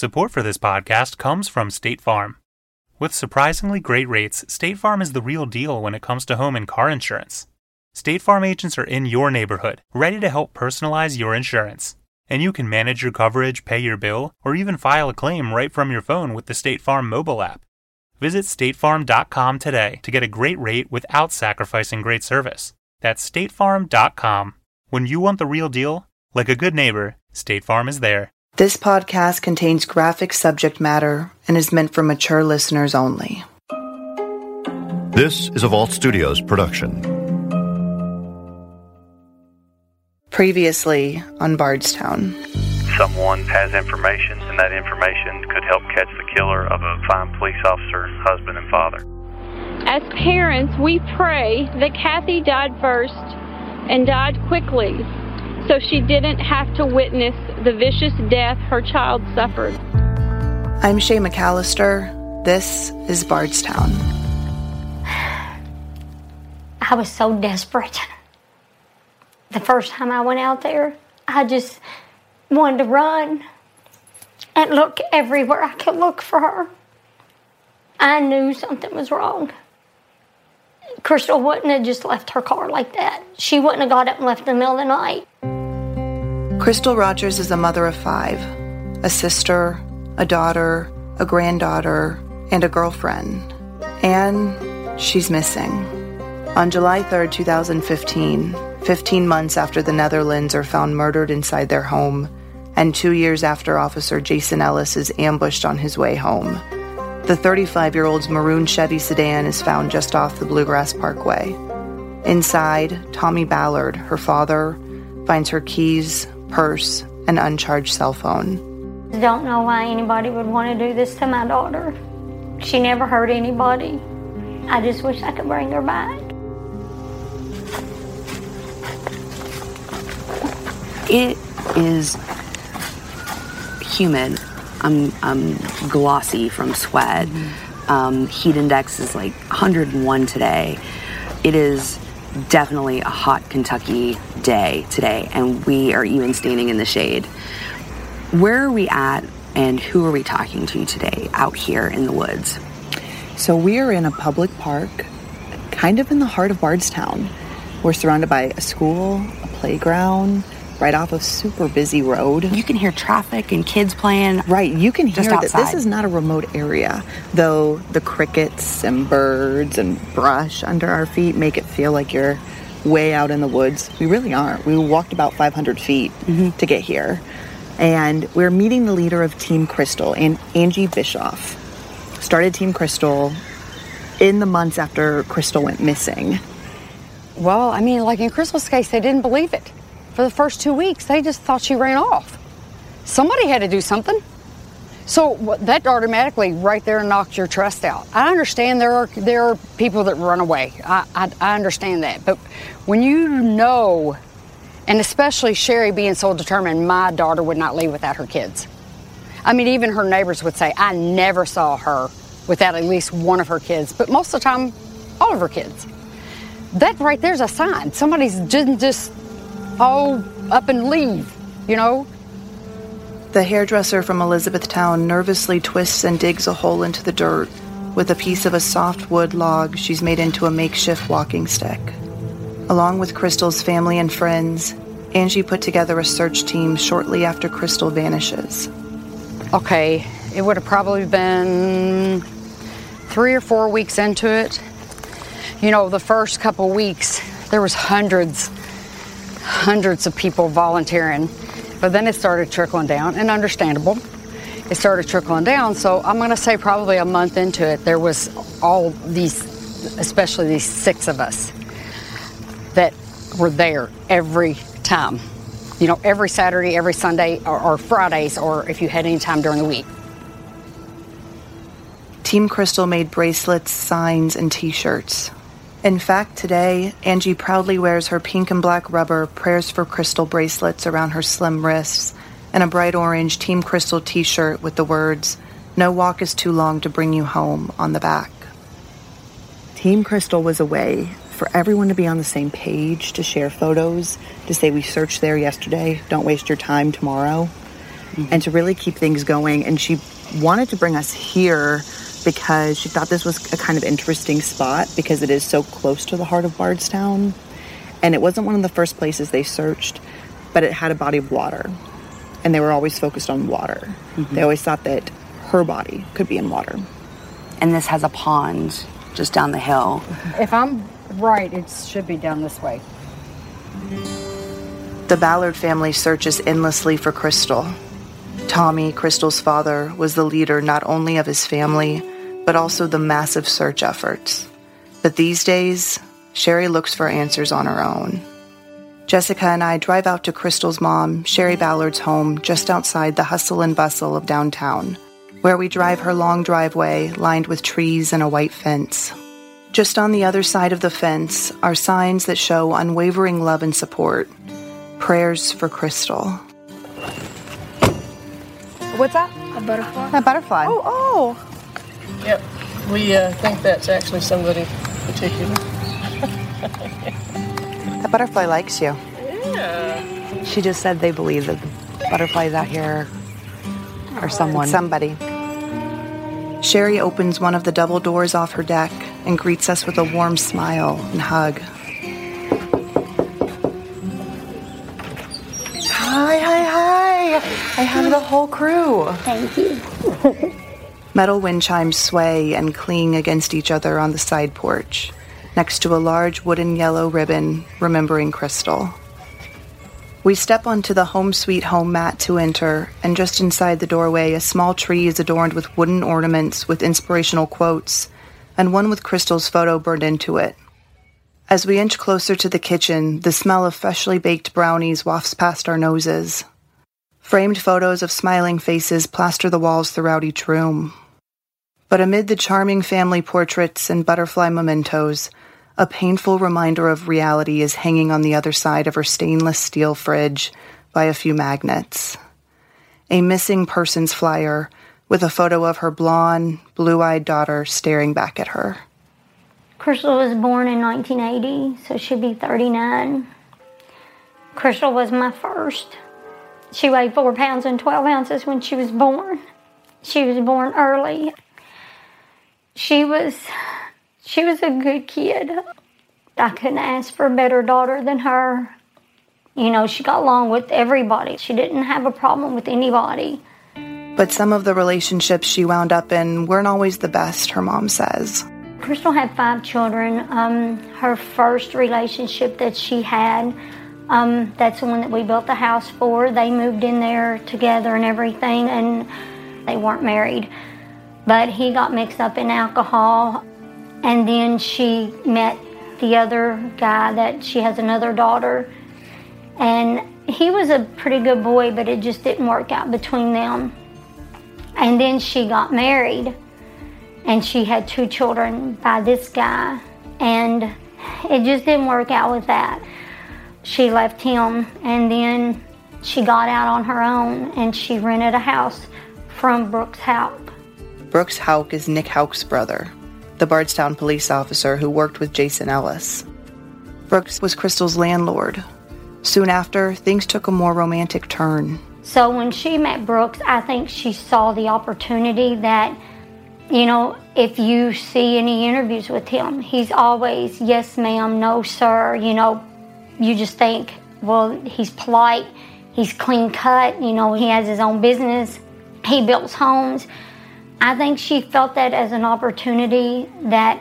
Support for this podcast comes from State Farm. With surprisingly great rates, State Farm is the real deal when it comes to home and car insurance. State Farm agents are in your neighborhood, ready to help personalize your insurance. And you can manage your coverage, pay your bill, or even file a claim right from your phone with the State Farm mobile app. Visit statefarm.com today to get a great rate without sacrificing great service. That's statefarm.com. When you want the real deal, like a good neighbor, State Farm is there. This podcast contains graphic subject matter and is meant for mature listeners only. This is a Vault Studios production. Previously on Bardstown. Someone has information, and that information could help catch the killer of a fine police officer, husband, and father. As parents, we pray that Kathy died first and died quickly so she didn't have to witness the vicious death her child suffered. I'm Shay McAllister. This is Bardstown. I was so desperate. The first time I went out there, I just wanted to run and look everywhere I could look for her. I knew something was wrong. Crystal wouldn't have just left her car like that. She wouldn't have got up and left in the middle of the night. Crystal Rogers is a mother of five a sister, a daughter, a granddaughter, and a girlfriend. And she's missing. On July 3rd, 2015, 15 months after the Netherlands are found murdered inside their home, and two years after Officer Jason Ellis is ambushed on his way home, the 35 year old's maroon Chevy sedan is found just off the Bluegrass Parkway. Inside, Tommy Ballard, her father, finds her keys, purse, and uncharged cell phone. I Don't know why anybody would want to do this to my daughter. She never hurt anybody. I just wish I could bring her back. It is humid. I'm, I'm glossy from sweat. Um, heat index is like 101 today. It is definitely a hot Kentucky day today, and we are even standing in the shade. Where are we at, and who are we talking to today out here in the woods? So we are in a public park, kind of in the heart of Bardstown. We're surrounded by a school, a playground, right off a super busy road. You can hear traffic and kids playing. Right, you can hear that this is not a remote area, though the crickets and birds and brush under our feet make it feel like you're way out in the woods. We really aren't. We walked about 500 feet mm-hmm. to get here. And we're meeting the leader of Team Crystal, and Angie Bischoff. Started Team Crystal in the months after Crystal went missing. Well, I mean, like in Crystal's case, they didn't believe it. For the first two weeks, they just thought she ran off. Somebody had to do something. So that automatically right there knocks your trust out. I understand there are there are people that run away. I, I, I understand that. But when you know, and especially Sherry being so determined, my daughter would not leave without her kids. I mean, even her neighbors would say, I never saw her without at least one of her kids, but most of the time, all of her kids. That right there's a sign. Somebody's just, just all up and leave, you know? The hairdresser from Elizabethtown nervously twists and digs a hole into the dirt. With a piece of a soft wood log, she's made into a makeshift walking stick. Along with Crystal's family and friends, Angie put together a search team shortly after Crystal vanishes. Okay, it would have probably been three or four weeks into it. You know, the first couple weeks, there was hundreds, hundreds of people volunteering. But then it started trickling down, and understandable. It started trickling down, so I'm going to say probably a month into it, there was all these, especially these six of us, that were there every time. You know, every Saturday, every Sunday, or, or Fridays, or if you had any time during the week. Team Crystal made bracelets, signs, and t shirts. In fact, today, Angie proudly wears her pink and black rubber Prayers for Crystal bracelets around her slim wrists and a bright orange Team Crystal t shirt with the words, No walk is too long to bring you home on the back. Team Crystal was a way for everyone to be on the same page, to share photos, to say we searched there yesterday, don't waste your time tomorrow. Mm-hmm. and to really keep things going. And she wanted to bring us here because she thought this was a kind of interesting spot because it is so close to the heart of Bardstown. And it wasn't one of the first places they searched, but it had a body of water. And they were always focused on water. Mm-hmm. They always thought that her body could be in water. And this has a pond just down the hill. If I'm right, it should be down this way. The Ballard family searches endlessly for Crystal. Tommy, Crystal's father, was the leader not only of his family, but also the massive search efforts. But these days, Sherry looks for answers on her own. Jessica and I drive out to Crystal's mom, Sherry Ballard's home, just outside the hustle and bustle of downtown, where we drive her long driveway lined with trees and a white fence. Just on the other side of the fence are signs that show unwavering love and support. Prayers for Crystal. What's that? A butterfly? A butterfly. Oh, oh. Yep. We uh, think that's actually somebody particular. That butterfly likes you. Yeah. She just said they believe that the butterflies out here are someone. Somebody. Sherry opens one of the double doors off her deck and greets us with a warm smile and hug. Hi, hi, hi. I have the whole crew. Thank you. Metal wind chimes sway and cling against each other on the side porch, next to a large wooden yellow ribbon remembering Crystal. We step onto the home sweet home mat to enter, and just inside the doorway, a small tree is adorned with wooden ornaments with inspirational quotes, and one with Crystal's photo burned into it. As we inch closer to the kitchen, the smell of freshly baked brownies wafts past our noses. Framed photos of smiling faces plaster the walls throughout each room. But amid the charming family portraits and butterfly mementos, a painful reminder of reality is hanging on the other side of her stainless steel fridge by a few magnets. A missing persons flyer with a photo of her blonde, blue eyed daughter staring back at her. Crystal was born in 1980, so she'd be 39. Crystal was my first. She weighed four pounds and 12 ounces when she was born. She was born early. She was, she was a good kid. I couldn't ask for a better daughter than her. You know, she got along with everybody. She didn't have a problem with anybody. But some of the relationships she wound up in weren't always the best, her mom says. Crystal had five children. Um, her first relationship that she had, um, that's the one that we built the house for. They moved in there together and everything, and they weren't married. But he got mixed up in alcohol, and then she met the other guy that she has another daughter. And he was a pretty good boy, but it just didn't work out between them. And then she got married and she had two children by this guy and it just didn't work out with that she left him and then she got out on her own and she rented a house from brooks houck Brooks Houck is Nick Houck's brother, the Bardstown police officer who worked with Jason Ellis. Brooks was Crystal's landlord. Soon after, things took a more romantic turn. so when she met brooks i think she saw the opportunity that you know if you see any interviews with him he's always yes ma'am no sir you know you just think well he's polite he's clean cut you know he has his own business he builds homes i think she felt that as an opportunity that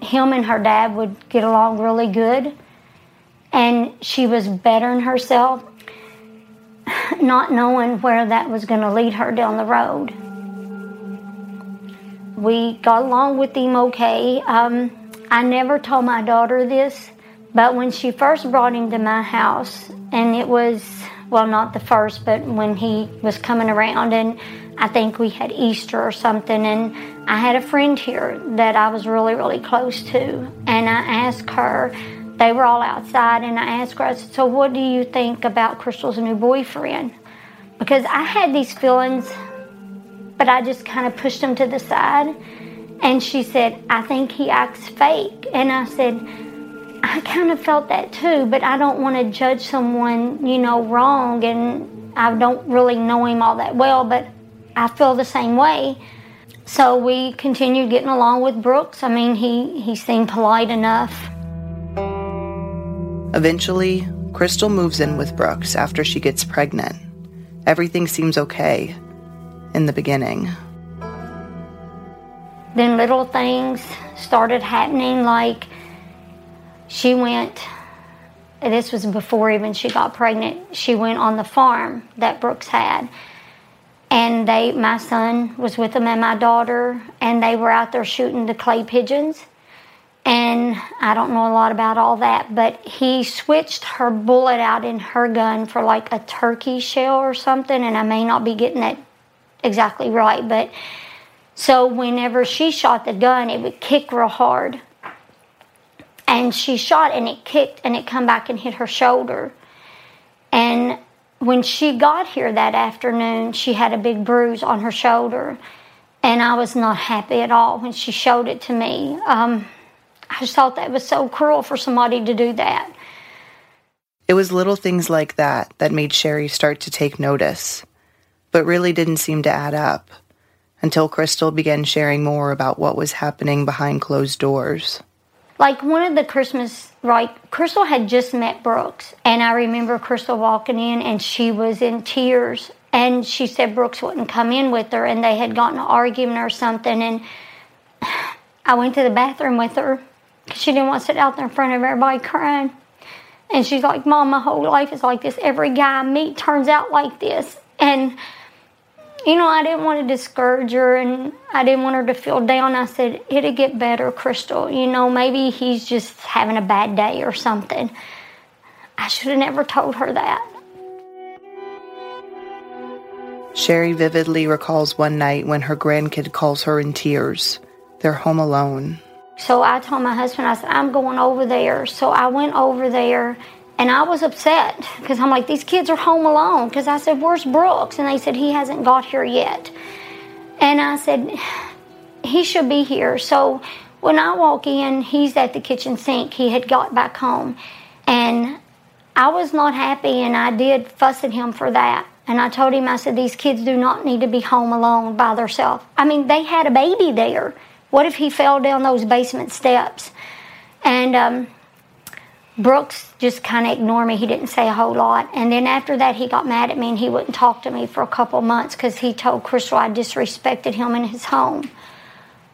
him and her dad would get along really good and she was bettering herself not knowing where that was going to lead her down the road we got along with him okay. Um, I never told my daughter this, but when she first brought him to my house, and it was, well, not the first, but when he was coming around, and I think we had Easter or something, and I had a friend here that I was really, really close to, and I asked her, they were all outside, and I asked her, I said, So, what do you think about Crystal's new boyfriend? Because I had these feelings but I just kind of pushed them to the side. And she said, I think he acts fake. And I said, I kind of felt that too, but I don't want to judge someone, you know, wrong. And I don't really know him all that well, but I feel the same way. So we continued getting along with Brooks. I mean, he, he seemed polite enough. Eventually, Crystal moves in with Brooks after she gets pregnant. Everything seems okay in the beginning. Then little things started happening, like she went, this was before even she got pregnant, she went on the farm that Brooks had. And they, my son was with them and my daughter, and they were out there shooting the clay pigeons. And I don't know a lot about all that, but he switched her bullet out in her gun for like a turkey shell or something, and I may not be getting that exactly right, but so whenever she shot the gun, it would kick real hard. And she shot and it kicked and it come back and hit her shoulder. And when she got here that afternoon, she had a big bruise on her shoulder. And I was not happy at all when she showed it to me. Um, I just thought that was so cruel for somebody to do that. It was little things like that that made Sherry start to take notice, but really didn't seem to add up until Crystal began sharing more about what was happening behind closed doors. Like one of the Christmas, right? Crystal had just met Brooks, and I remember Crystal walking in and she was in tears. And she said Brooks wouldn't come in with her, and they had gotten an argument or something. And I went to the bathroom with her because she didn't want to sit out there in front of everybody crying. And she's like, Mom, my whole life is like this. Every guy I meet turns out like this. And you know, I didn't want to discourage her and I didn't want her to feel down. I said, it'll get better, Crystal. You know, maybe he's just having a bad day or something. I should have never told her that. Sherry vividly recalls one night when her grandkid calls her in tears. They're home alone. So I told my husband, I said, I'm going over there. So I went over there and I was upset because I'm like, these kids are home alone. Because I said, Where's Brooks? And they said, He hasn't got here yet. And I said, He should be here. So when I walk in, he's at the kitchen sink. He had got back home. And I was not happy, and I did fuss at him for that. And I told him, I said, These kids do not need to be home alone by themselves. I mean, they had a baby there. What if he fell down those basement steps? And, um, Brooks just kind of ignored me. He didn't say a whole lot. And then after that, he got mad at me and he wouldn't talk to me for a couple months because he told Crystal I disrespected him in his home.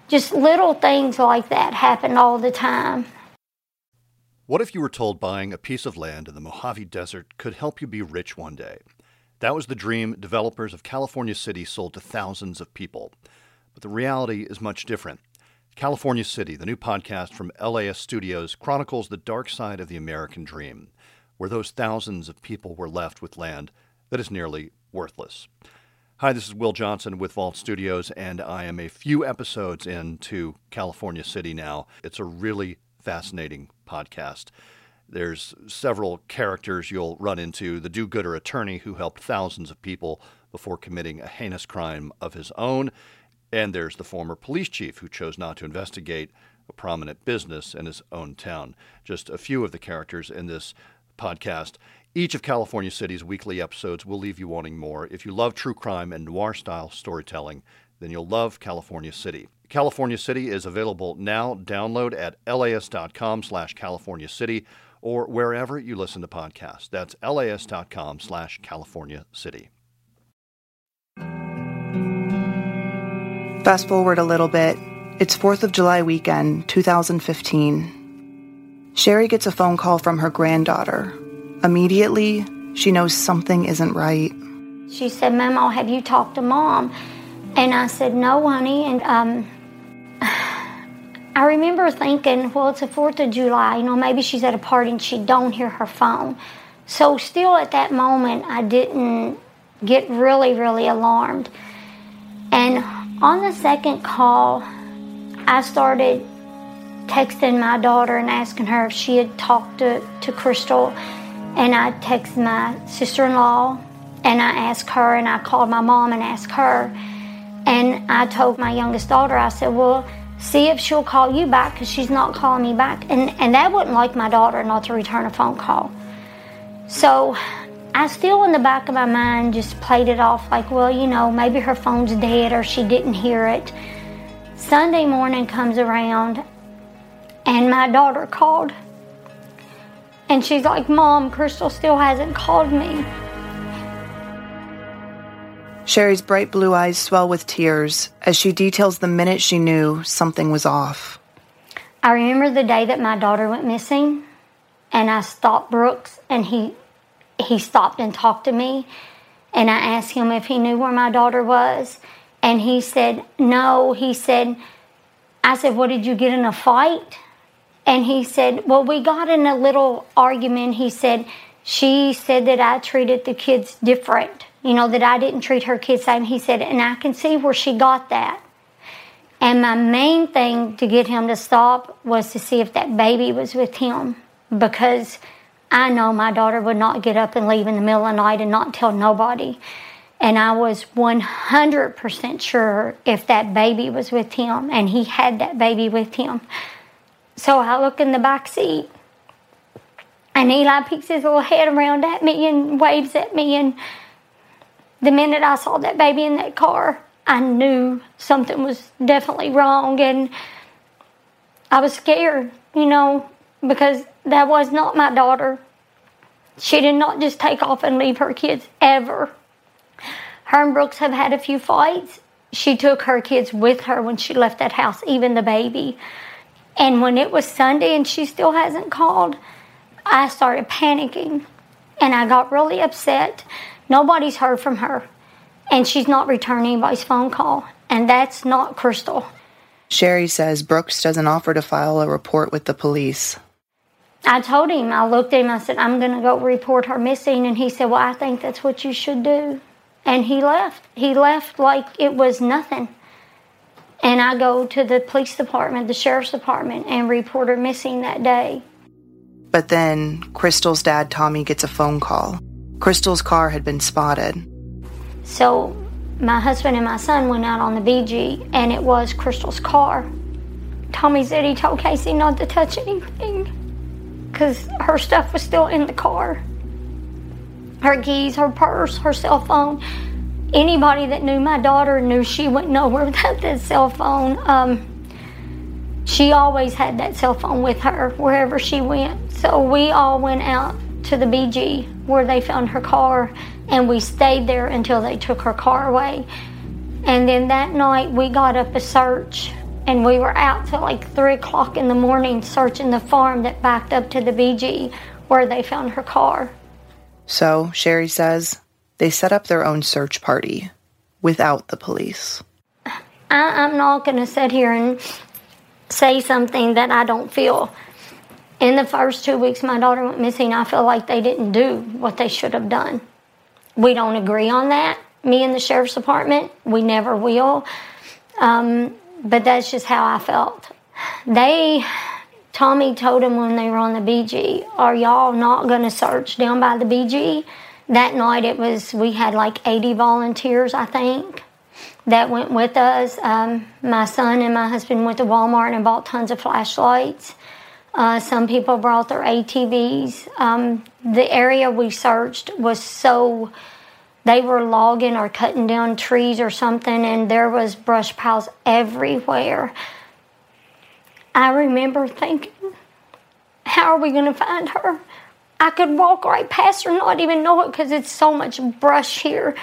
Just little things like that happened all the time. What if you were told buying a piece of land in the Mojave Desert could help you be rich one day? That was the dream developers of California City sold to thousands of people. But the reality is much different. California City, the new podcast from LAist Studios, chronicles the dark side of the American dream, where those thousands of people were left with land that is nearly worthless. Hi, this is Will Johnson with Vault Studios, and I am a few episodes into California City now. It's a really fascinating podcast. There's several characters you'll run into the do gooder attorney who helped thousands of people before committing a heinous crime of his own. And there's the former police chief who chose not to investigate a prominent business in his own town. Just a few of the characters in this podcast. Each of California City's weekly episodes will leave you wanting more. If you love true crime and noir style storytelling, then you'll love California City. California City is available now. Download at laist.com slash California City or wherever you listen to podcasts. That's laist.com slash California City. Fast forward a little bit. It's 4th of July weekend, 2015. Sherry gets a phone call from her granddaughter. Immediately, she knows something isn't right. She said, Mama, have you talked to mom? And I said, No, honey. And um, I remember thinking, well, it's the 4th of July. You know, maybe she's at a party and she don't hear her phone. So still at that moment, I didn't get really, really alarmed. And on the second call, I started texting my daughter and asking her if she had talked to, to Crystal. And I texted my sister in law and I asked her, and I called my mom and asked her. And I told my youngest daughter, I said, Well, see if she'll call you back because she's not calling me back. And, and that wouldn't like my daughter not to return a phone call. So I still, in the back of my mind, just played it off like, well, you know, maybe her phone's dead or she didn't hear it. Sunday morning comes around, and my daughter called. And she's like, Mom, Crystal still hasn't called me. Sherry's bright blue eyes swell with tears as she details the minute she knew something was off. I remember the day that my daughter went missing, and I stopped Brooks, and he he stopped and talked to me, and I asked him if he knew where my daughter was, and he said no. He said, I said, "What did you get in a fight?" And he said, "Well, we got in a little argument." He said, "She said that I treated the kids different." you know, that I didn't treat her kids same. He said, and I can see where she got that. And my main thing to get him to stop was to see if that baby was with him because I know my daughter would not get up and leave in the middle of the night and not tell nobody. And I was 100% sure if that baby was with him and he had that baby with him. So I look in the back seat and Eli peeks his little head around at me and waves at me and the minute I saw that baby in that car, I knew something was definitely wrong and I was scared, you know, because that was not my daughter. She did not just take off and leave her kids ever. Her and Brooks have had a few fights. She took her kids with her when she left that house, even the baby. And when it was Sunday and she still hasn't called, I started panicking and I got really upset Nobody's heard from her, and she's not returning anybody's phone call, and that's not Crystal. Sherry says Brooks doesn't offer to file a report with the police. I told him, I looked at him, I said, I'm going to go report her missing. And he said, Well, I think that's what you should do. And he left. He left like it was nothing. And I go to the police department, the sheriff's department, and report her missing that day. But then Crystal's dad, Tommy, gets a phone call. Crystal's car had been spotted. So my husband and my son went out on the BG, and it was Crystal's car. Tommy said he told Casey not to touch anything because her stuff was still in the car her keys, her purse, her cell phone. Anybody that knew my daughter knew she went nowhere without that cell phone. Um, she always had that cell phone with her wherever she went. So we all went out to the BG where they found her car, and we stayed there until they took her car away. And then that night we got up a search, and we were out till like three o'clock in the morning searching the farm that backed up to the BG where they found her car. So, Sherry says, they set up their own search party without the police. I, am not going to sit here and say something that I don't feel in the first two weeks my daughter went missing, I feel like they didn't do what they should have done. We don't agree on that. Me and the sheriff's department, we never will. Um, but that's just how I felt. They, Tommy told them when they were on the BG, Are y'all not going to search down by the BG? That night it was, we had like 80 volunteers, I think, that went with us. Um, my son and my husband went to Walmart and bought tons of flashlights. Uh, some people brought their ATVs. Um, the area we searched was so they were logging or cutting down trees or something, and there was brush piles everywhere. I remember thinking, how are we going to find her? I could walk right past her, not even know it, because it's so much brush here.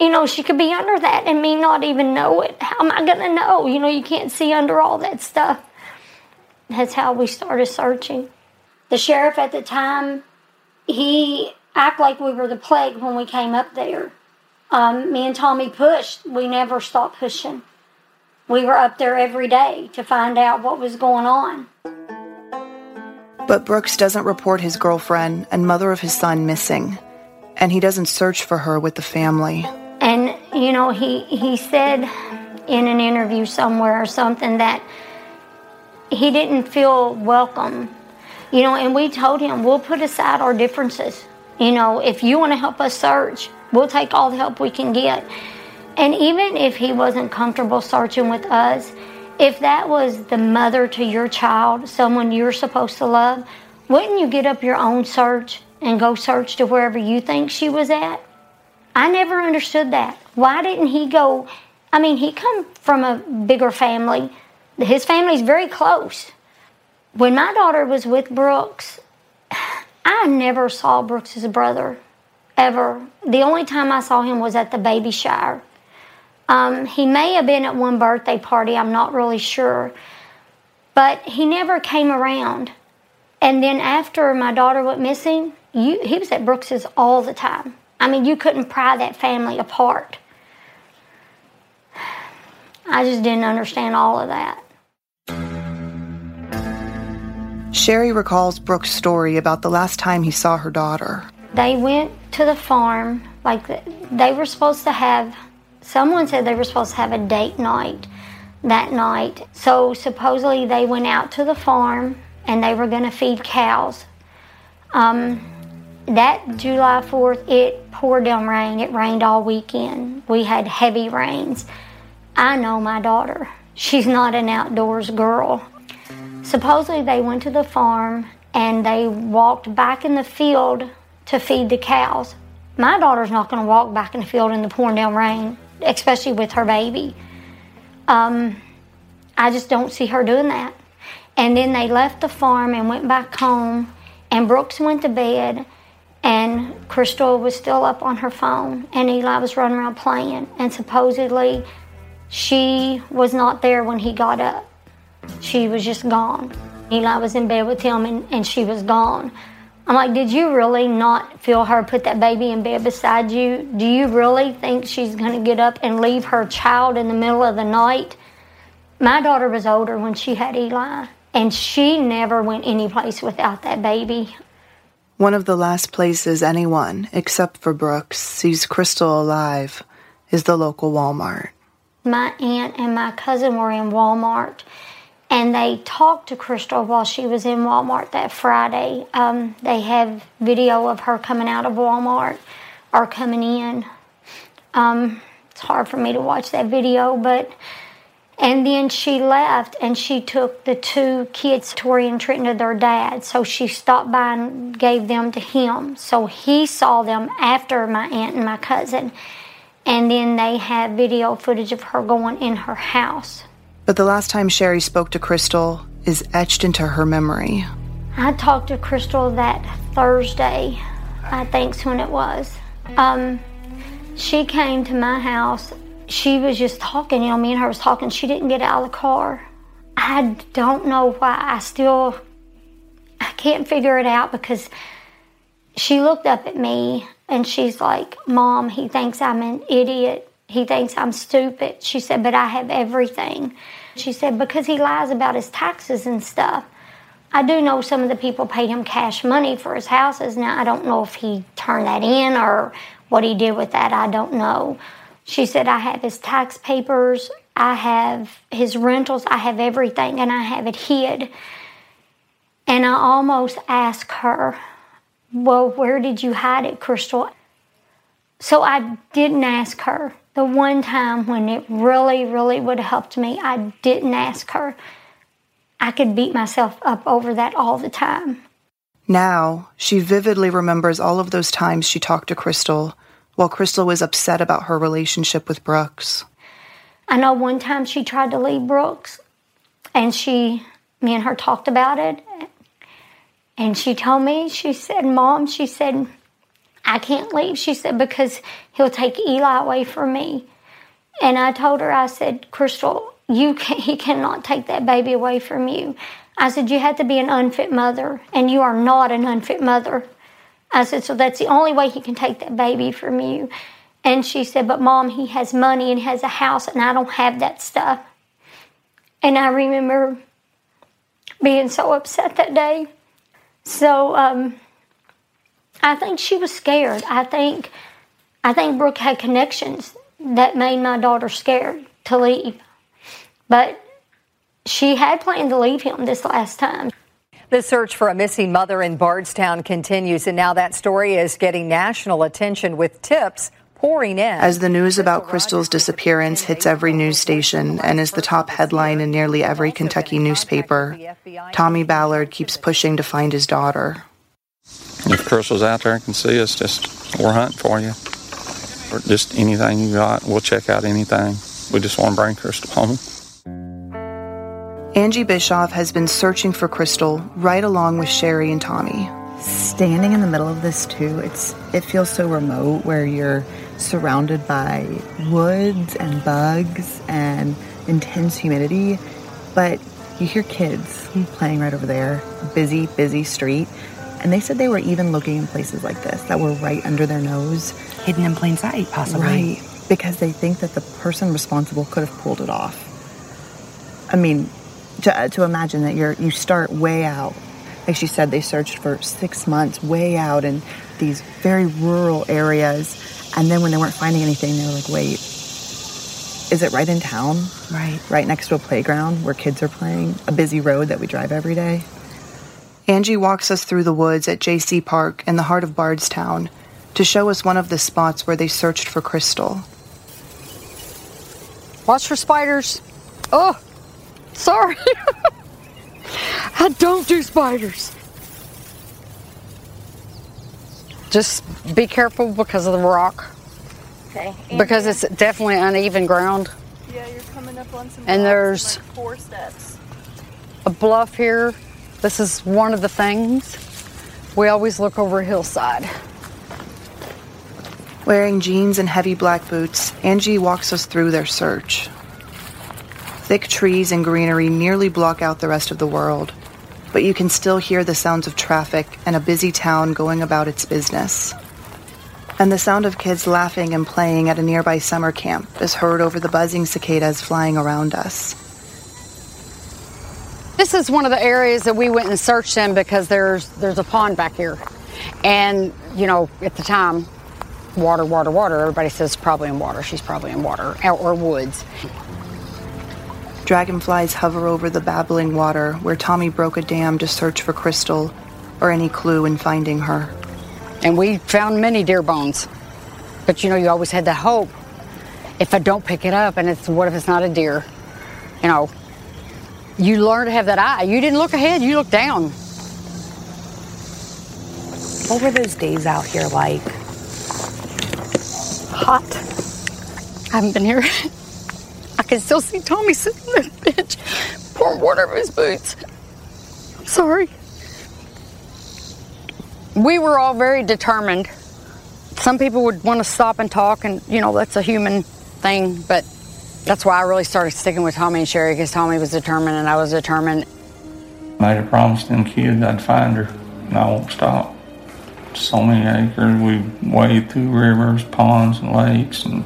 You know, she could be under that and me not even know it. How am I going to know? You know, you can't see under all that stuff. That's how we started searching. The sheriff at the time, he acted like we were the plague when we came up there. Um, me and Tommy pushed. We never stopped pushing. We were up there every day to find out what was going on. But Brooks doesn't report his girlfriend and mother of his son missing, and he doesn't search for her with the family. And, you know, he, he said in an interview somewhere or something that he didn't feel welcome. You know, and we told him we'll put aside our differences. You know, if you want to help us search, we'll take all the help we can get. And even if he wasn't comfortable searching with us, if that was the mother to your child, someone you're supposed to love, wouldn't you get up your own search and go search to wherever you think she was at. I never understood that. Why didn't he go? I mean, he come from a bigger family. His family's very close. When my daughter was with Brooks, I never saw Brooks's brother ever. The only time I saw him was at the baby shower. Um, he may have been at one birthday party, I'm not really sure. But he never came around. And then after my daughter went missing, you, he was at Brooks's all the time. I mean, you couldn't pry that family apart. I just didn't understand all of that. Sherry recalls Brooke's story about the last time he saw her daughter. They went to the farm, like they were supposed to have, someone said they were supposed to have a date night that night. So supposedly they went out to the farm and they were going to feed cows. Um, that July 4th, it poured down rain. It rained all weekend. We had heavy rains. I know my daughter. She's not an outdoors girl. Supposedly they went to the farm and they walked back in the field to feed the cows. My daughter's not going to walk back in the field in the pouring down rain, especially with her baby. Um, I just don't see her doing that. And then they left the farm and went back home, and Brooks went to bed, and Crystal was still up on her phone, and Eli was running around playing, and supposedly she was not there when he got up. She was just gone. Eli was in bed with him, and, and she was gone. I'm like, did you really not feel her put that baby in bed beside you? Do you really think she's going to get up and leave her child in the middle of the night? My daughter was older when she had Eli, and she never went anyplace without that baby. One of the last places anyone, except for Brooks, sees Crystal alive is the local Walmart. My aunt and my cousin were in Walmart and they talked to Crystal while she was in Walmart that Friday. Um, they have video of her coming out of Walmart or coming in. Um, it's hard for me to watch that video, but and then she left and she took the two kids, Tori and Trenton, to their dad. So she stopped by and gave them to him. So he saw them after my aunt and my cousin. And then they have video footage of her going in her house. But the last time Sherry spoke to Crystal is etched into her memory. I talked to Crystal that Thursday, I think's when it was. Um, she came to my house. She was just talking, you know, me and her was talking. She didn't get out of the car. I don't know why. I still, I can't figure it out because she looked up at me and she's like, Mom, he thinks I'm an idiot. He thinks I'm stupid. She said, but I have everything. She said, because he lies about his taxes and stuff. I do know some of the people paid him cash money for his houses. Now, I don't know if he turned that in or what he did with that. I don't know. She said, I have his tax papers, I have his rentals, I have everything, and I have it hid. And I almost asked her, Well, where did you hide it, Crystal? So I didn't ask her. The one time when it really, really would have helped me, I didn't ask her. I could beat myself up over that all the time. Now, she vividly remembers all of those times she talked to Crystal while Crystal was upset about her relationship with Brooks. I know one time she tried to leave Brooks, and she, me and her talked about it. And she told me, she said, Mom, she said, I can't leave. She said, because he'll take Eli away from me. And I told her, I said, Crystal, you can, he cannot take that baby away from you. I said, you have to be an unfit mother, and you are not an unfit mother. I said, so that's the only way he can take that baby from you. And she said, but mom, he has money and has a house, and I don't have that stuff. And I remember being so upset that day. So, um, I think she was scared. I think I think Brooke had connections that made my daughter scared to leave. But she had planned to leave him this last time. The search for a missing mother in Bardstown continues, and now that story is getting national attention with tips pouring in. As the news about Crystal's disappearance hits every news station and is the top headline in nearly every Kentucky newspaper, Tommy Ballard keeps pushing to find his daughter. If Crystal's out there and can see us, just we're hunting for you. Or just anything you got, we'll check out anything. We just want to bring Crystal home. Angie Bischoff has been searching for Crystal right along with Sherry and Tommy. Standing in the middle of this too, it's it feels so remote where you're surrounded by woods and bugs and intense humidity, but you hear kids playing right over there, busy, busy street. And they said they were even looking in places like this that were right under their nose. Hidden in plain sight, possibly. Right. Because they think that the person responsible could have pulled it off. I mean, to, uh, to imagine that you're you start way out. Like she said, they searched for six months way out in these very rural areas. And then when they weren't finding anything, they were like, wait, is it right in town? Right. Right next to a playground where kids are playing, a busy road that we drive every day? Angie walks us through the woods at JC Park in the heart of Bardstown to show us one of the spots where they searched for Crystal. Watch for spiders. Oh, sorry. I don't do spiders. Just be careful because of the rock. Okay. Because it's definitely uneven ground. Yeah, you're coming up on some And rocks there's- like four steps. A bluff here. This is one of the things. We always look over a hillside. Wearing jeans and heavy black boots, Angie walks us through their search. Thick trees and greenery nearly block out the rest of the world, but you can still hear the sounds of traffic and a busy town going about its business. And the sound of kids laughing and playing at a nearby summer camp is heard over the buzzing cicadas flying around us. This is one of the areas that we went and searched in because there's there's a pond back here. And, you know, at the time, water, water, water, everybody says probably in water. She's probably in water or, or woods. Dragonflies hover over the babbling water where Tommy broke a dam to search for Crystal or any clue in finding her. And we found many deer bones. But you know, you always had the hope if I don't pick it up and it's what if it's not a deer? You know, you learn to have that eye. You didn't look ahead, you looked down. What were those days out here like? Hot. I haven't been here. I can still see Tommy sitting on that bench, pouring water over his boots. I'm sorry. We were all very determined. Some people would want to stop and talk, and you know, that's a human thing, but that's why I really started sticking with Tommy and Sherry because Tommy was determined and I was determined. Made a promise to them kids I'd find her, and I won't stop. So many acres, we waded through rivers, ponds, and lakes, and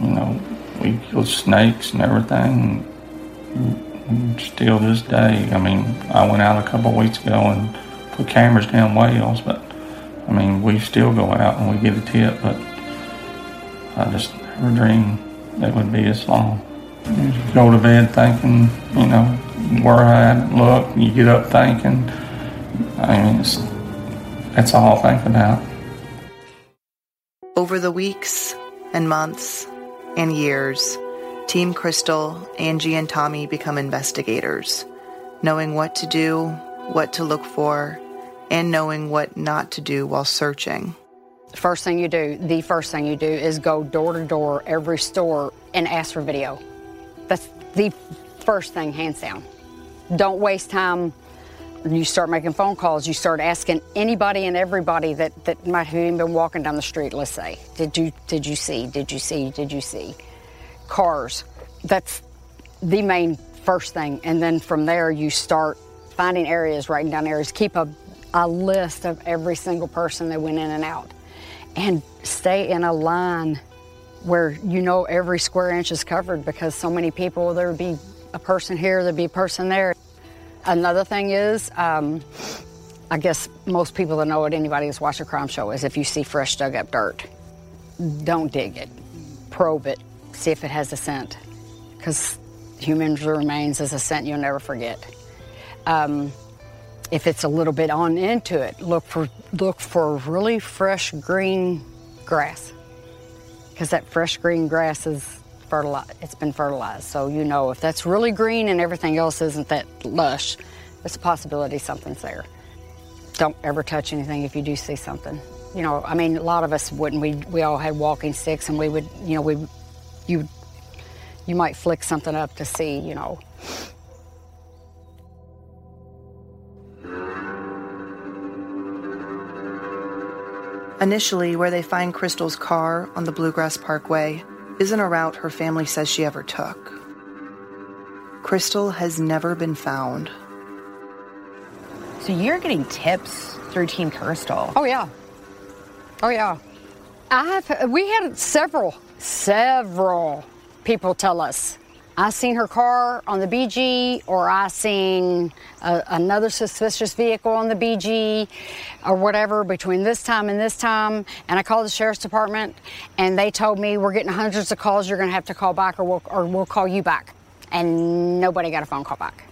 you know, we killed snakes and everything. And still this day, I mean, I went out a couple weeks ago and put cameras down whales, but I mean, we still go out and we get a tip, but I just never dreamed it would be long. You go to bed thinking, you know, where I look, you get up thinking. I mean, it's, that's all I think about. Over the weeks and months and years, Team Crystal, Angie, and Tommy become investigators, knowing what to do, what to look for, and knowing what not to do while searching. First thing you do, the first thing you do is go door to door, every store, and ask for video. That's the first thing, hands down. Don't waste time. You start making phone calls. You start asking anybody and everybody that, that might have even been walking down the street. Let's say, did you did you see? Did you see? Did you see? Cars. That's the main first thing, and then from there you start finding areas, writing down areas. Keep a a list of every single person that went in and out and stay in a line where you know every square inch is covered because so many people there would be a person here there'd be a person there. Another thing is um, i guess most people that know it anybody who's watched a crime show is if you see fresh dug up dirt don't dig it. Probe it. See if it has a scent. Because human remains is a scent you'll never forget. Um, if it's a little bit on into it, look for look for really fresh green grass, because that fresh green grass is fertilized. It's been fertilized, so you know if that's really green and everything else isn't that lush, there's a possibility something's there. don't ever touch anything if you do see something. You know, I mean, a lot of us wouldn't. We we all had walking sticks, and we would, you know, we you you might flick something up to see, you know. Initially, where they find Crystal's car on the Bluegrass Parkway isn't a route her family says she ever took. Crystal has never been found. So you're getting tips through Team Crystal. Oh yeah. Oh yeah. I have. We had several, several people tell us. I seen her car on the BG, or I seen a, another suspicious vehicle on the BG, or whatever between this time and this time. And I called the sheriff's department, and they told me we're getting hundreds of calls. You're going to have to call back, or we'll, or we'll call you back. And nobody got a phone call back.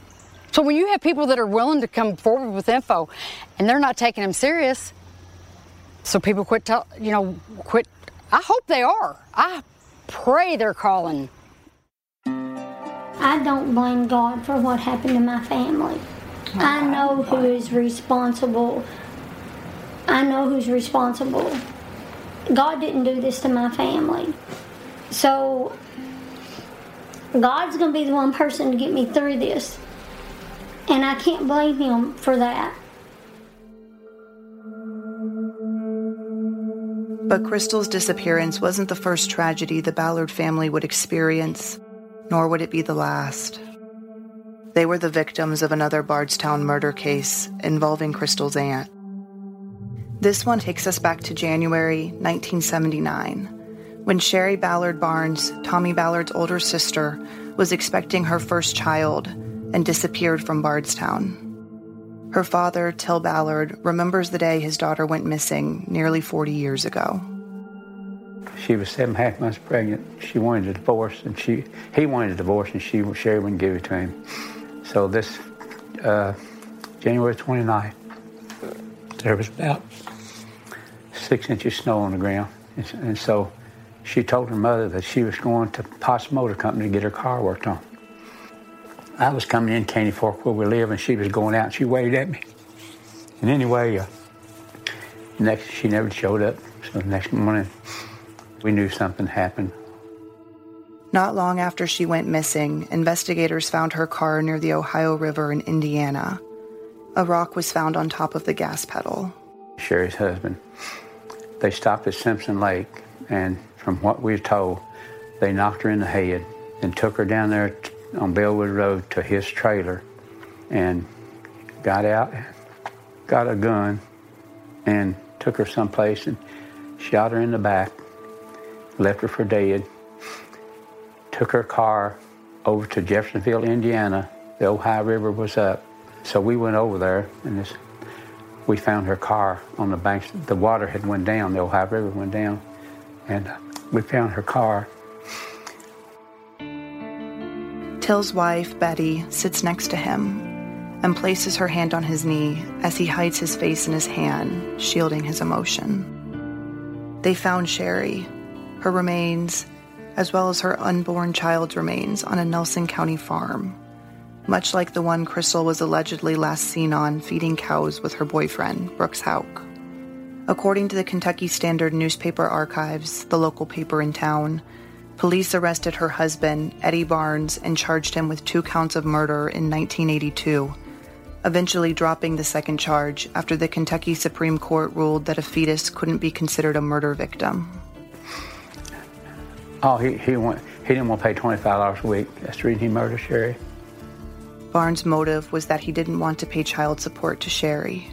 So when you have people that are willing to come forward with info, and they're not taking them serious, so people quit tell, you know, quit. I hope they are. I pray they're calling. I don't blame God for what happened to my family. I know who is responsible. I know who's responsible. God didn't do this to my family. So God's going to be the one person to get me through this. And I can't blame him for that. But Crystal's disappearance wasn't the first tragedy the Ballard family would experience, nor would it be the last. They were the victims of another Bardstown murder case involving Crystal's aunt. This one takes us back to January 1979, when Sherry Ballard Barnes, Tommy Ballard's older sister, was expecting her first child and disappeared from Bardstown. Her father, Till Ballard, remembers the day his daughter went missing nearly 40 years ago. She was seven and a half months pregnant. She wanted a divorce, and she he wanted a divorce, and she Sherry wouldn't give it to him. So this uh, January 29th, there was about six inches of snow on the ground, and, and so she told her mother that she was going to Potts Motor Company to get her car worked on. I was coming in Caney Fork where we live, and she was going out, and she waved at me. And anyway, uh, next she never showed up. So the next morning, we knew something happened. Not long after she went missing, investigators found her car near the Ohio River in Indiana. A rock was found on top of the gas pedal. Sherry's husband. They stopped at Simpson Lake, and from what we were told, they knocked her in the head and took her down there on Bellwood Road to his trailer and got out, got a gun, and took her someplace and shot her in the back, left her for dead, took her car over to Jeffersonville, Indiana. The Ohio River was up. So we went over there and this, we found her car on the banks. The water had went down, the Ohio River went down, and uh, we found her car. Till's wife, Betty, sits next to him and places her hand on his knee as he hides his face in his hand, shielding his emotion. They found Sherry, her remains, as well as her unborn child's remains, on a Nelson County farm, much like the one Crystal was allegedly last seen on feeding cows with her boyfriend, Brooks Houck. According to the Kentucky Standard Newspaper Archives, the local paper in town, police arrested her husband, Eddie Barnes, and charged him with two counts of murder in 1982, eventually dropping the second charge after the Kentucky Supreme Court ruled that a fetus couldn't be considered a murder victim. Oh, he, he, went, he didn't want to pay $25 a week. That's the reason he murdered Sherry. Barnes' motive was that he didn't want to pay child support to Sherry.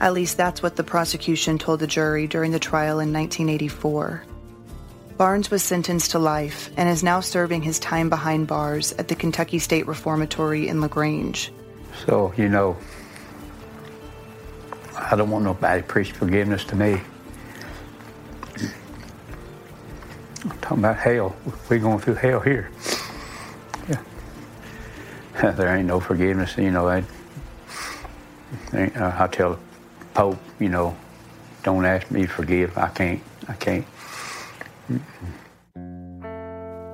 At least that's what the prosecution told the jury during the trial in 1984. Barnes was sentenced to life and is now serving his time behind bars at the Kentucky State Reformatory in LaGrange. So, you know, I don't want nobody to preach forgiveness to me. I'm talking about hell. We're going through hell here. Yeah. there ain't no forgiveness, you know. I, uh, I tell the Pope, you know, don't ask me to forgive. I can't. I can't.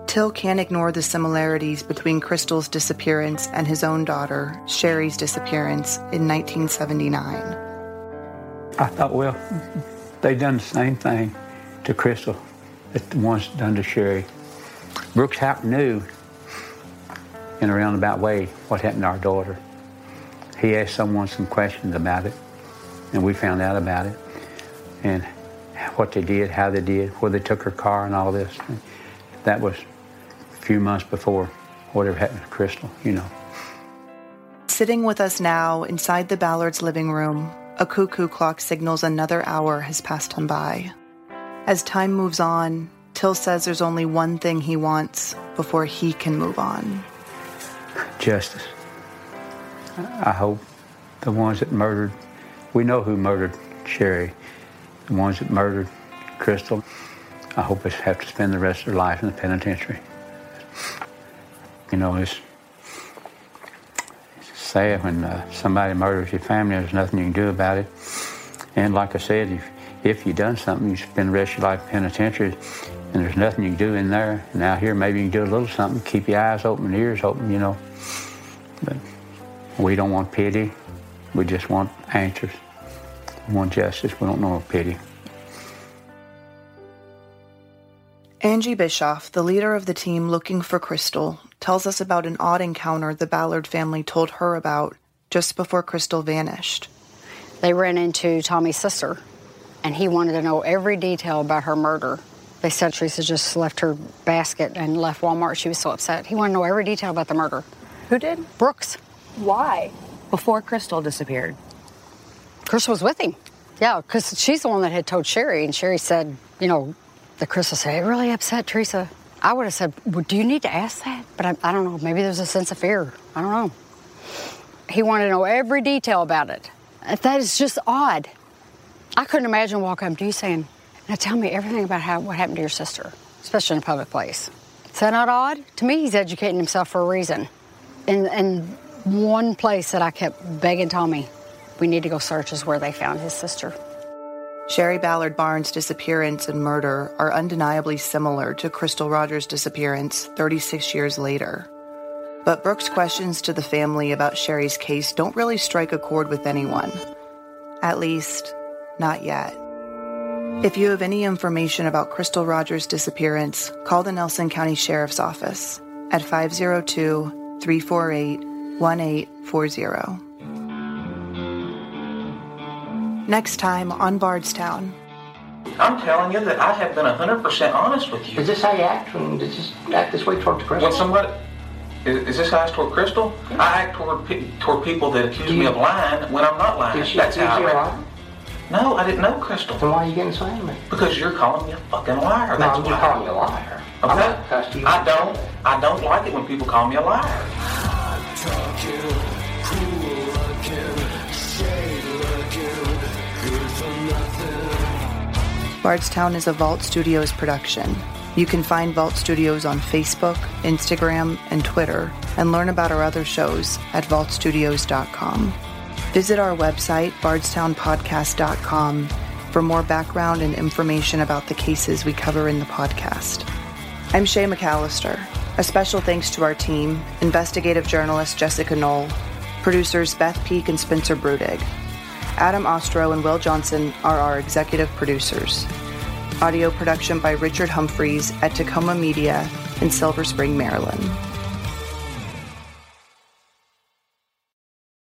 Till can't ignore the similarities between Crystal's disappearance and his own daughter, Sherry's disappearance in 1979. I thought, well, they done the same thing to Crystal that ones done to Sherry. Brooks Houghton knew in a roundabout way what happened to our daughter. He asked someone some questions about it, and we found out about it, and what they did, how they did, where they took her car, and all this. That was a few months before whatever happened to Crystal, you know. Sitting with us now inside the Ballard's living room, a cuckoo clock signals another hour has passed him by. As time moves on, Till says there's only one thing he wants before he can move on. Justice. I hope the ones that murdered, we know who murdered Sherry, the ones that murdered Crystal, I hope they have to spend the rest of their life in the penitentiary. You know, it's, it's sad when uh, somebody murders your family, there's nothing you can do about it. And like I said, if, if you've done something, you spend the rest of your life in penitentiary, and there's nothing you can do in there. And out here, maybe you can do a little something, keep your eyes open and ears open, you know. But we don't want pity. We just want answers. We want justice. We don't know pity. Angie Bischoff, the leader of the team looking for Crystal, tells us about an odd encounter the Ballard family told her about just before Crystal vanished. They ran into Tommy's sister, and he wanted to know every detail about her murder. They said Teresa just left her basket and left Walmart. She was so upset. He wanted to know every detail about the murder. Who did? Brooks. Why? Before Crystal disappeared. Crystal was with him. Yeah, because she's the one that had told Sherry, and Sherry said, you know, the Crystal said, it really upset Teresa. I would have said, well, do you need to ask that? But I, I don't know. Maybe there's a sense of fear. I don't know. He wanted to know every detail about it. That is just odd. I couldn't imagine walking up to you saying, now tell me everything about how, what happened to your sister, especially in a public place. Is that not odd? To me, he's educating himself for a reason. And, and one place that I kept begging Tommy, we need to go search is where they found his sister. Sherry Ballard Barnes' disappearance and murder are undeniably similar to Crystal Rogers' disappearance 36 years later. But Brooks' questions to the family about Sherry's case don't really strike a chord with anyone. At least, not yet. If you have any information about Crystal Rogers' disappearance, call the Nelson County Sheriff's Office at 502 348 1840. Next time on Bardstown. I'm telling you that I have been 100% honest with you. Is this how you act when does this act this way toward Crystal? When somebody. Is, is this how I act toward Crystal? I act toward, pe- toward people that accuse me of lying when I'm not lying. Did she That's accuse how I you of act. Lying? No, I didn't know Crystal. Then why are you getting so angry? Because you're calling me a fucking liar. No, That's I'm why. just calling you a liar. I'm Okay? not you. I don't. I don't like it when people call me a liar. Bardstown is a Vault Studios production. You can find Vault Studios on Facebook, Instagram, and Twitter, and learn about our other shows at vaultstudios.com. Visit our website, bardstownpodcast.com, for more background and information about the cases we cover in the podcast. I'm Shay McAllister. A special thanks to our team, investigative journalist Jessica Knoll, producers Beth Peak and Spencer Brudig. Adam Ostro and Will Johnson are our executive producers. Audio production by Richard Humphreys at Tacoma Media in Silver Spring, Maryland.